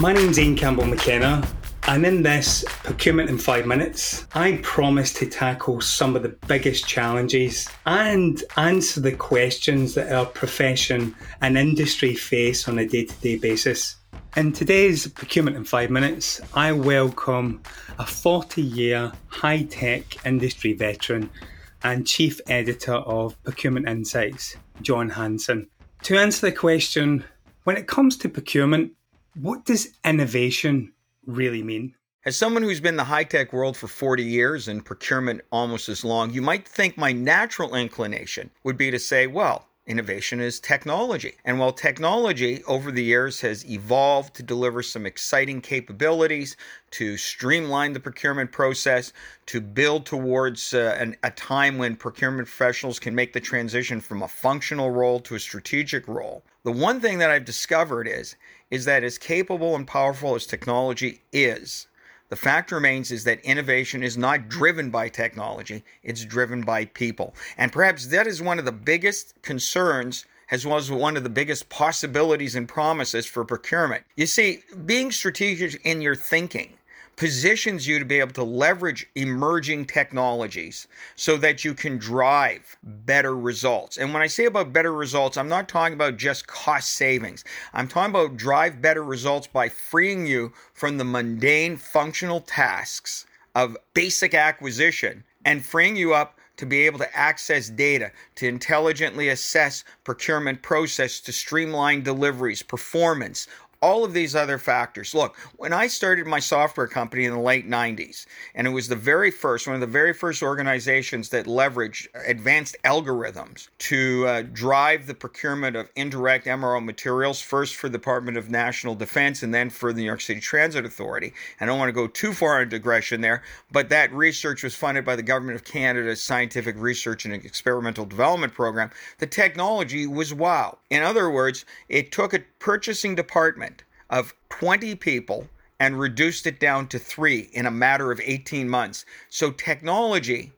My name's Ian Campbell McKenna, and in this Procurement in Five Minutes, I promise to tackle some of the biggest challenges and answer the questions that our profession and industry face on a day to day basis. In today's Procurement in Five Minutes, I welcome a 40 year high tech industry veteran and Chief Editor of Procurement Insights, Jon Hansen. To answer the question, when it comes to procurement, what does innovation really mean? As someone who's been in the high tech world for 40 years and procurement almost as long, you might think my natural inclination would be to say, well, innovation is technology. And while technology over the years has evolved to deliver some exciting capabilities, to streamline the procurement process, to build towards uh, an, a time when procurement professionals can make the transition from a functional role to a strategic role. The one thing that I've discovered is is that as capable and powerful as technology is, the fact remains is that innovation is not driven by technology, it's driven by people. And perhaps that is one of the biggest concerns as well as one of the biggest possibilities and promises for procurement. You see, being strategic in your thinking positions you to be able to leverage emerging technologies so that you can drive better results. And when I say about better results, I'm not talking about just cost savings. I'm talking about drive better results by freeing you from the mundane functional tasks of basic acquisition and freeing you up to be able to access data, to intelligently assess procurement process, to streamline deliveries, performance, all of these other factors. Look, when I started my software company in the late 90s, and it was the very first, one of the very first organizations that leveraged advanced algorithms to uh, drive the procurement of indirect MRO materials, first for the Department of National Defense and then for the New York City Transit Authority. I don't want to go too far in digression there, but that research was funded by the Government of Canada's Scientific Research and Experimental Development Program. The technology was wow. In other words, it took a purchasing department of 20 people and reduced it down to three in a matter of 18 months. So technology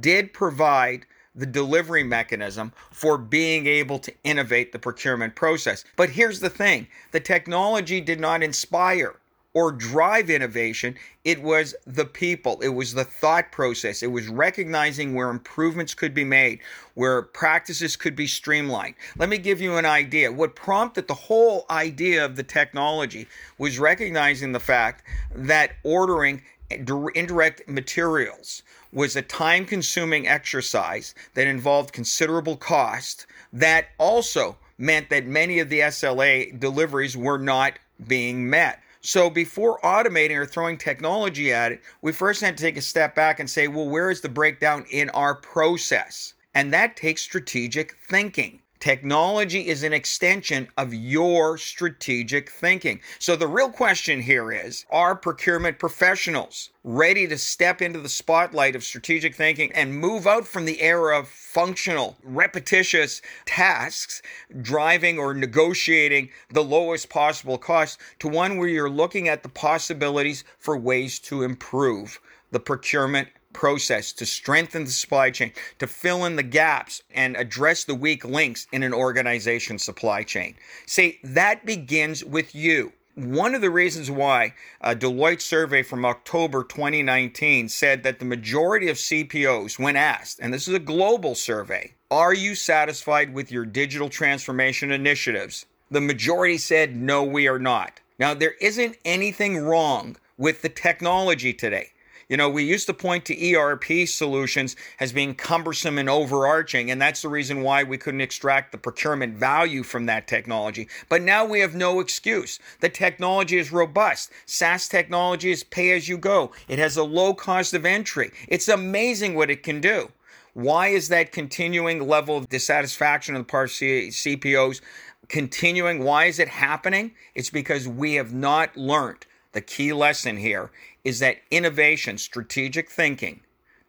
did provide the delivery mechanism for being able to innovate the procurement process. But here's the thing the technology did not inspire or drive innovation. It was the people, it was the thought process, it was recognizing where improvements could be made, where practices could be streamlined. Let me give you an idea. What prompted the whole idea of the technology was recognizing the fact that ordering indirect materials was a time consuming exercise that involved considerable cost that also meant that many of the SLA deliveries were not being met. So before automating or throwing technology at it, we first had to take a step back and say, well, where is the breakdown in our process? And that takes strategic thinking. Technology is an extension of your strategic thinking. So the real question here is Are procurement professionals ready to step into the spotlight of strategic thinking and move out from the era of functional, repetitious tasks, driving or negotiating the lowest possible cost, to one where you're looking at the possibilities for ways to improve the procurement process to strengthen the supply chain, to fill in the gaps and address the weak links in an organization's supply chain. See, that begins with you. One of the reasons why a Deloitte survey from October 2019 said that the majority of CPOs, when asked, and this is a global survey, are you satisfied with your digital transformation initiatives? The majority said, no, we are not. Now, there isn't anything wrong with the technology today. You know, we used to point to ERP solutions as being cumbersome and overarching, and that's the reason why we couldn't extract the procurement value from that technology. But now we have no excuse. The technology is robust. SaaS technology is pay as you go, it has a low cost of entry. It's amazing what it can do. Why is that continuing level of dissatisfaction on the part of CPOs continuing? Why is it happening? It's because we have not learned the key lesson here is that innovation, strategic thinking,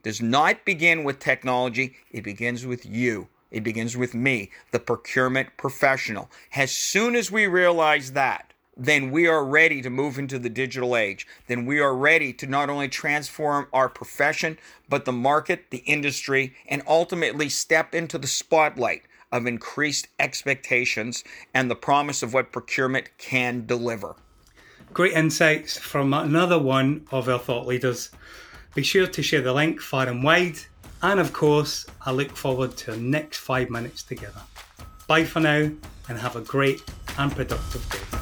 does not begin with technology, it begins with you. It begins with me, the procurement professional. As soon as we realize that, then we are ready to move into the digital age. Then we are ready to not only transform our profession, but the market, the industry, and ultimately step into the spotlight of increased expectations and the promise of what procurement can deliver. Great insights from another one of our thought leaders. Be sure to share the link far and wide. And of course, I look forward to our next five minutes together. Bye for now and have a great and productive day.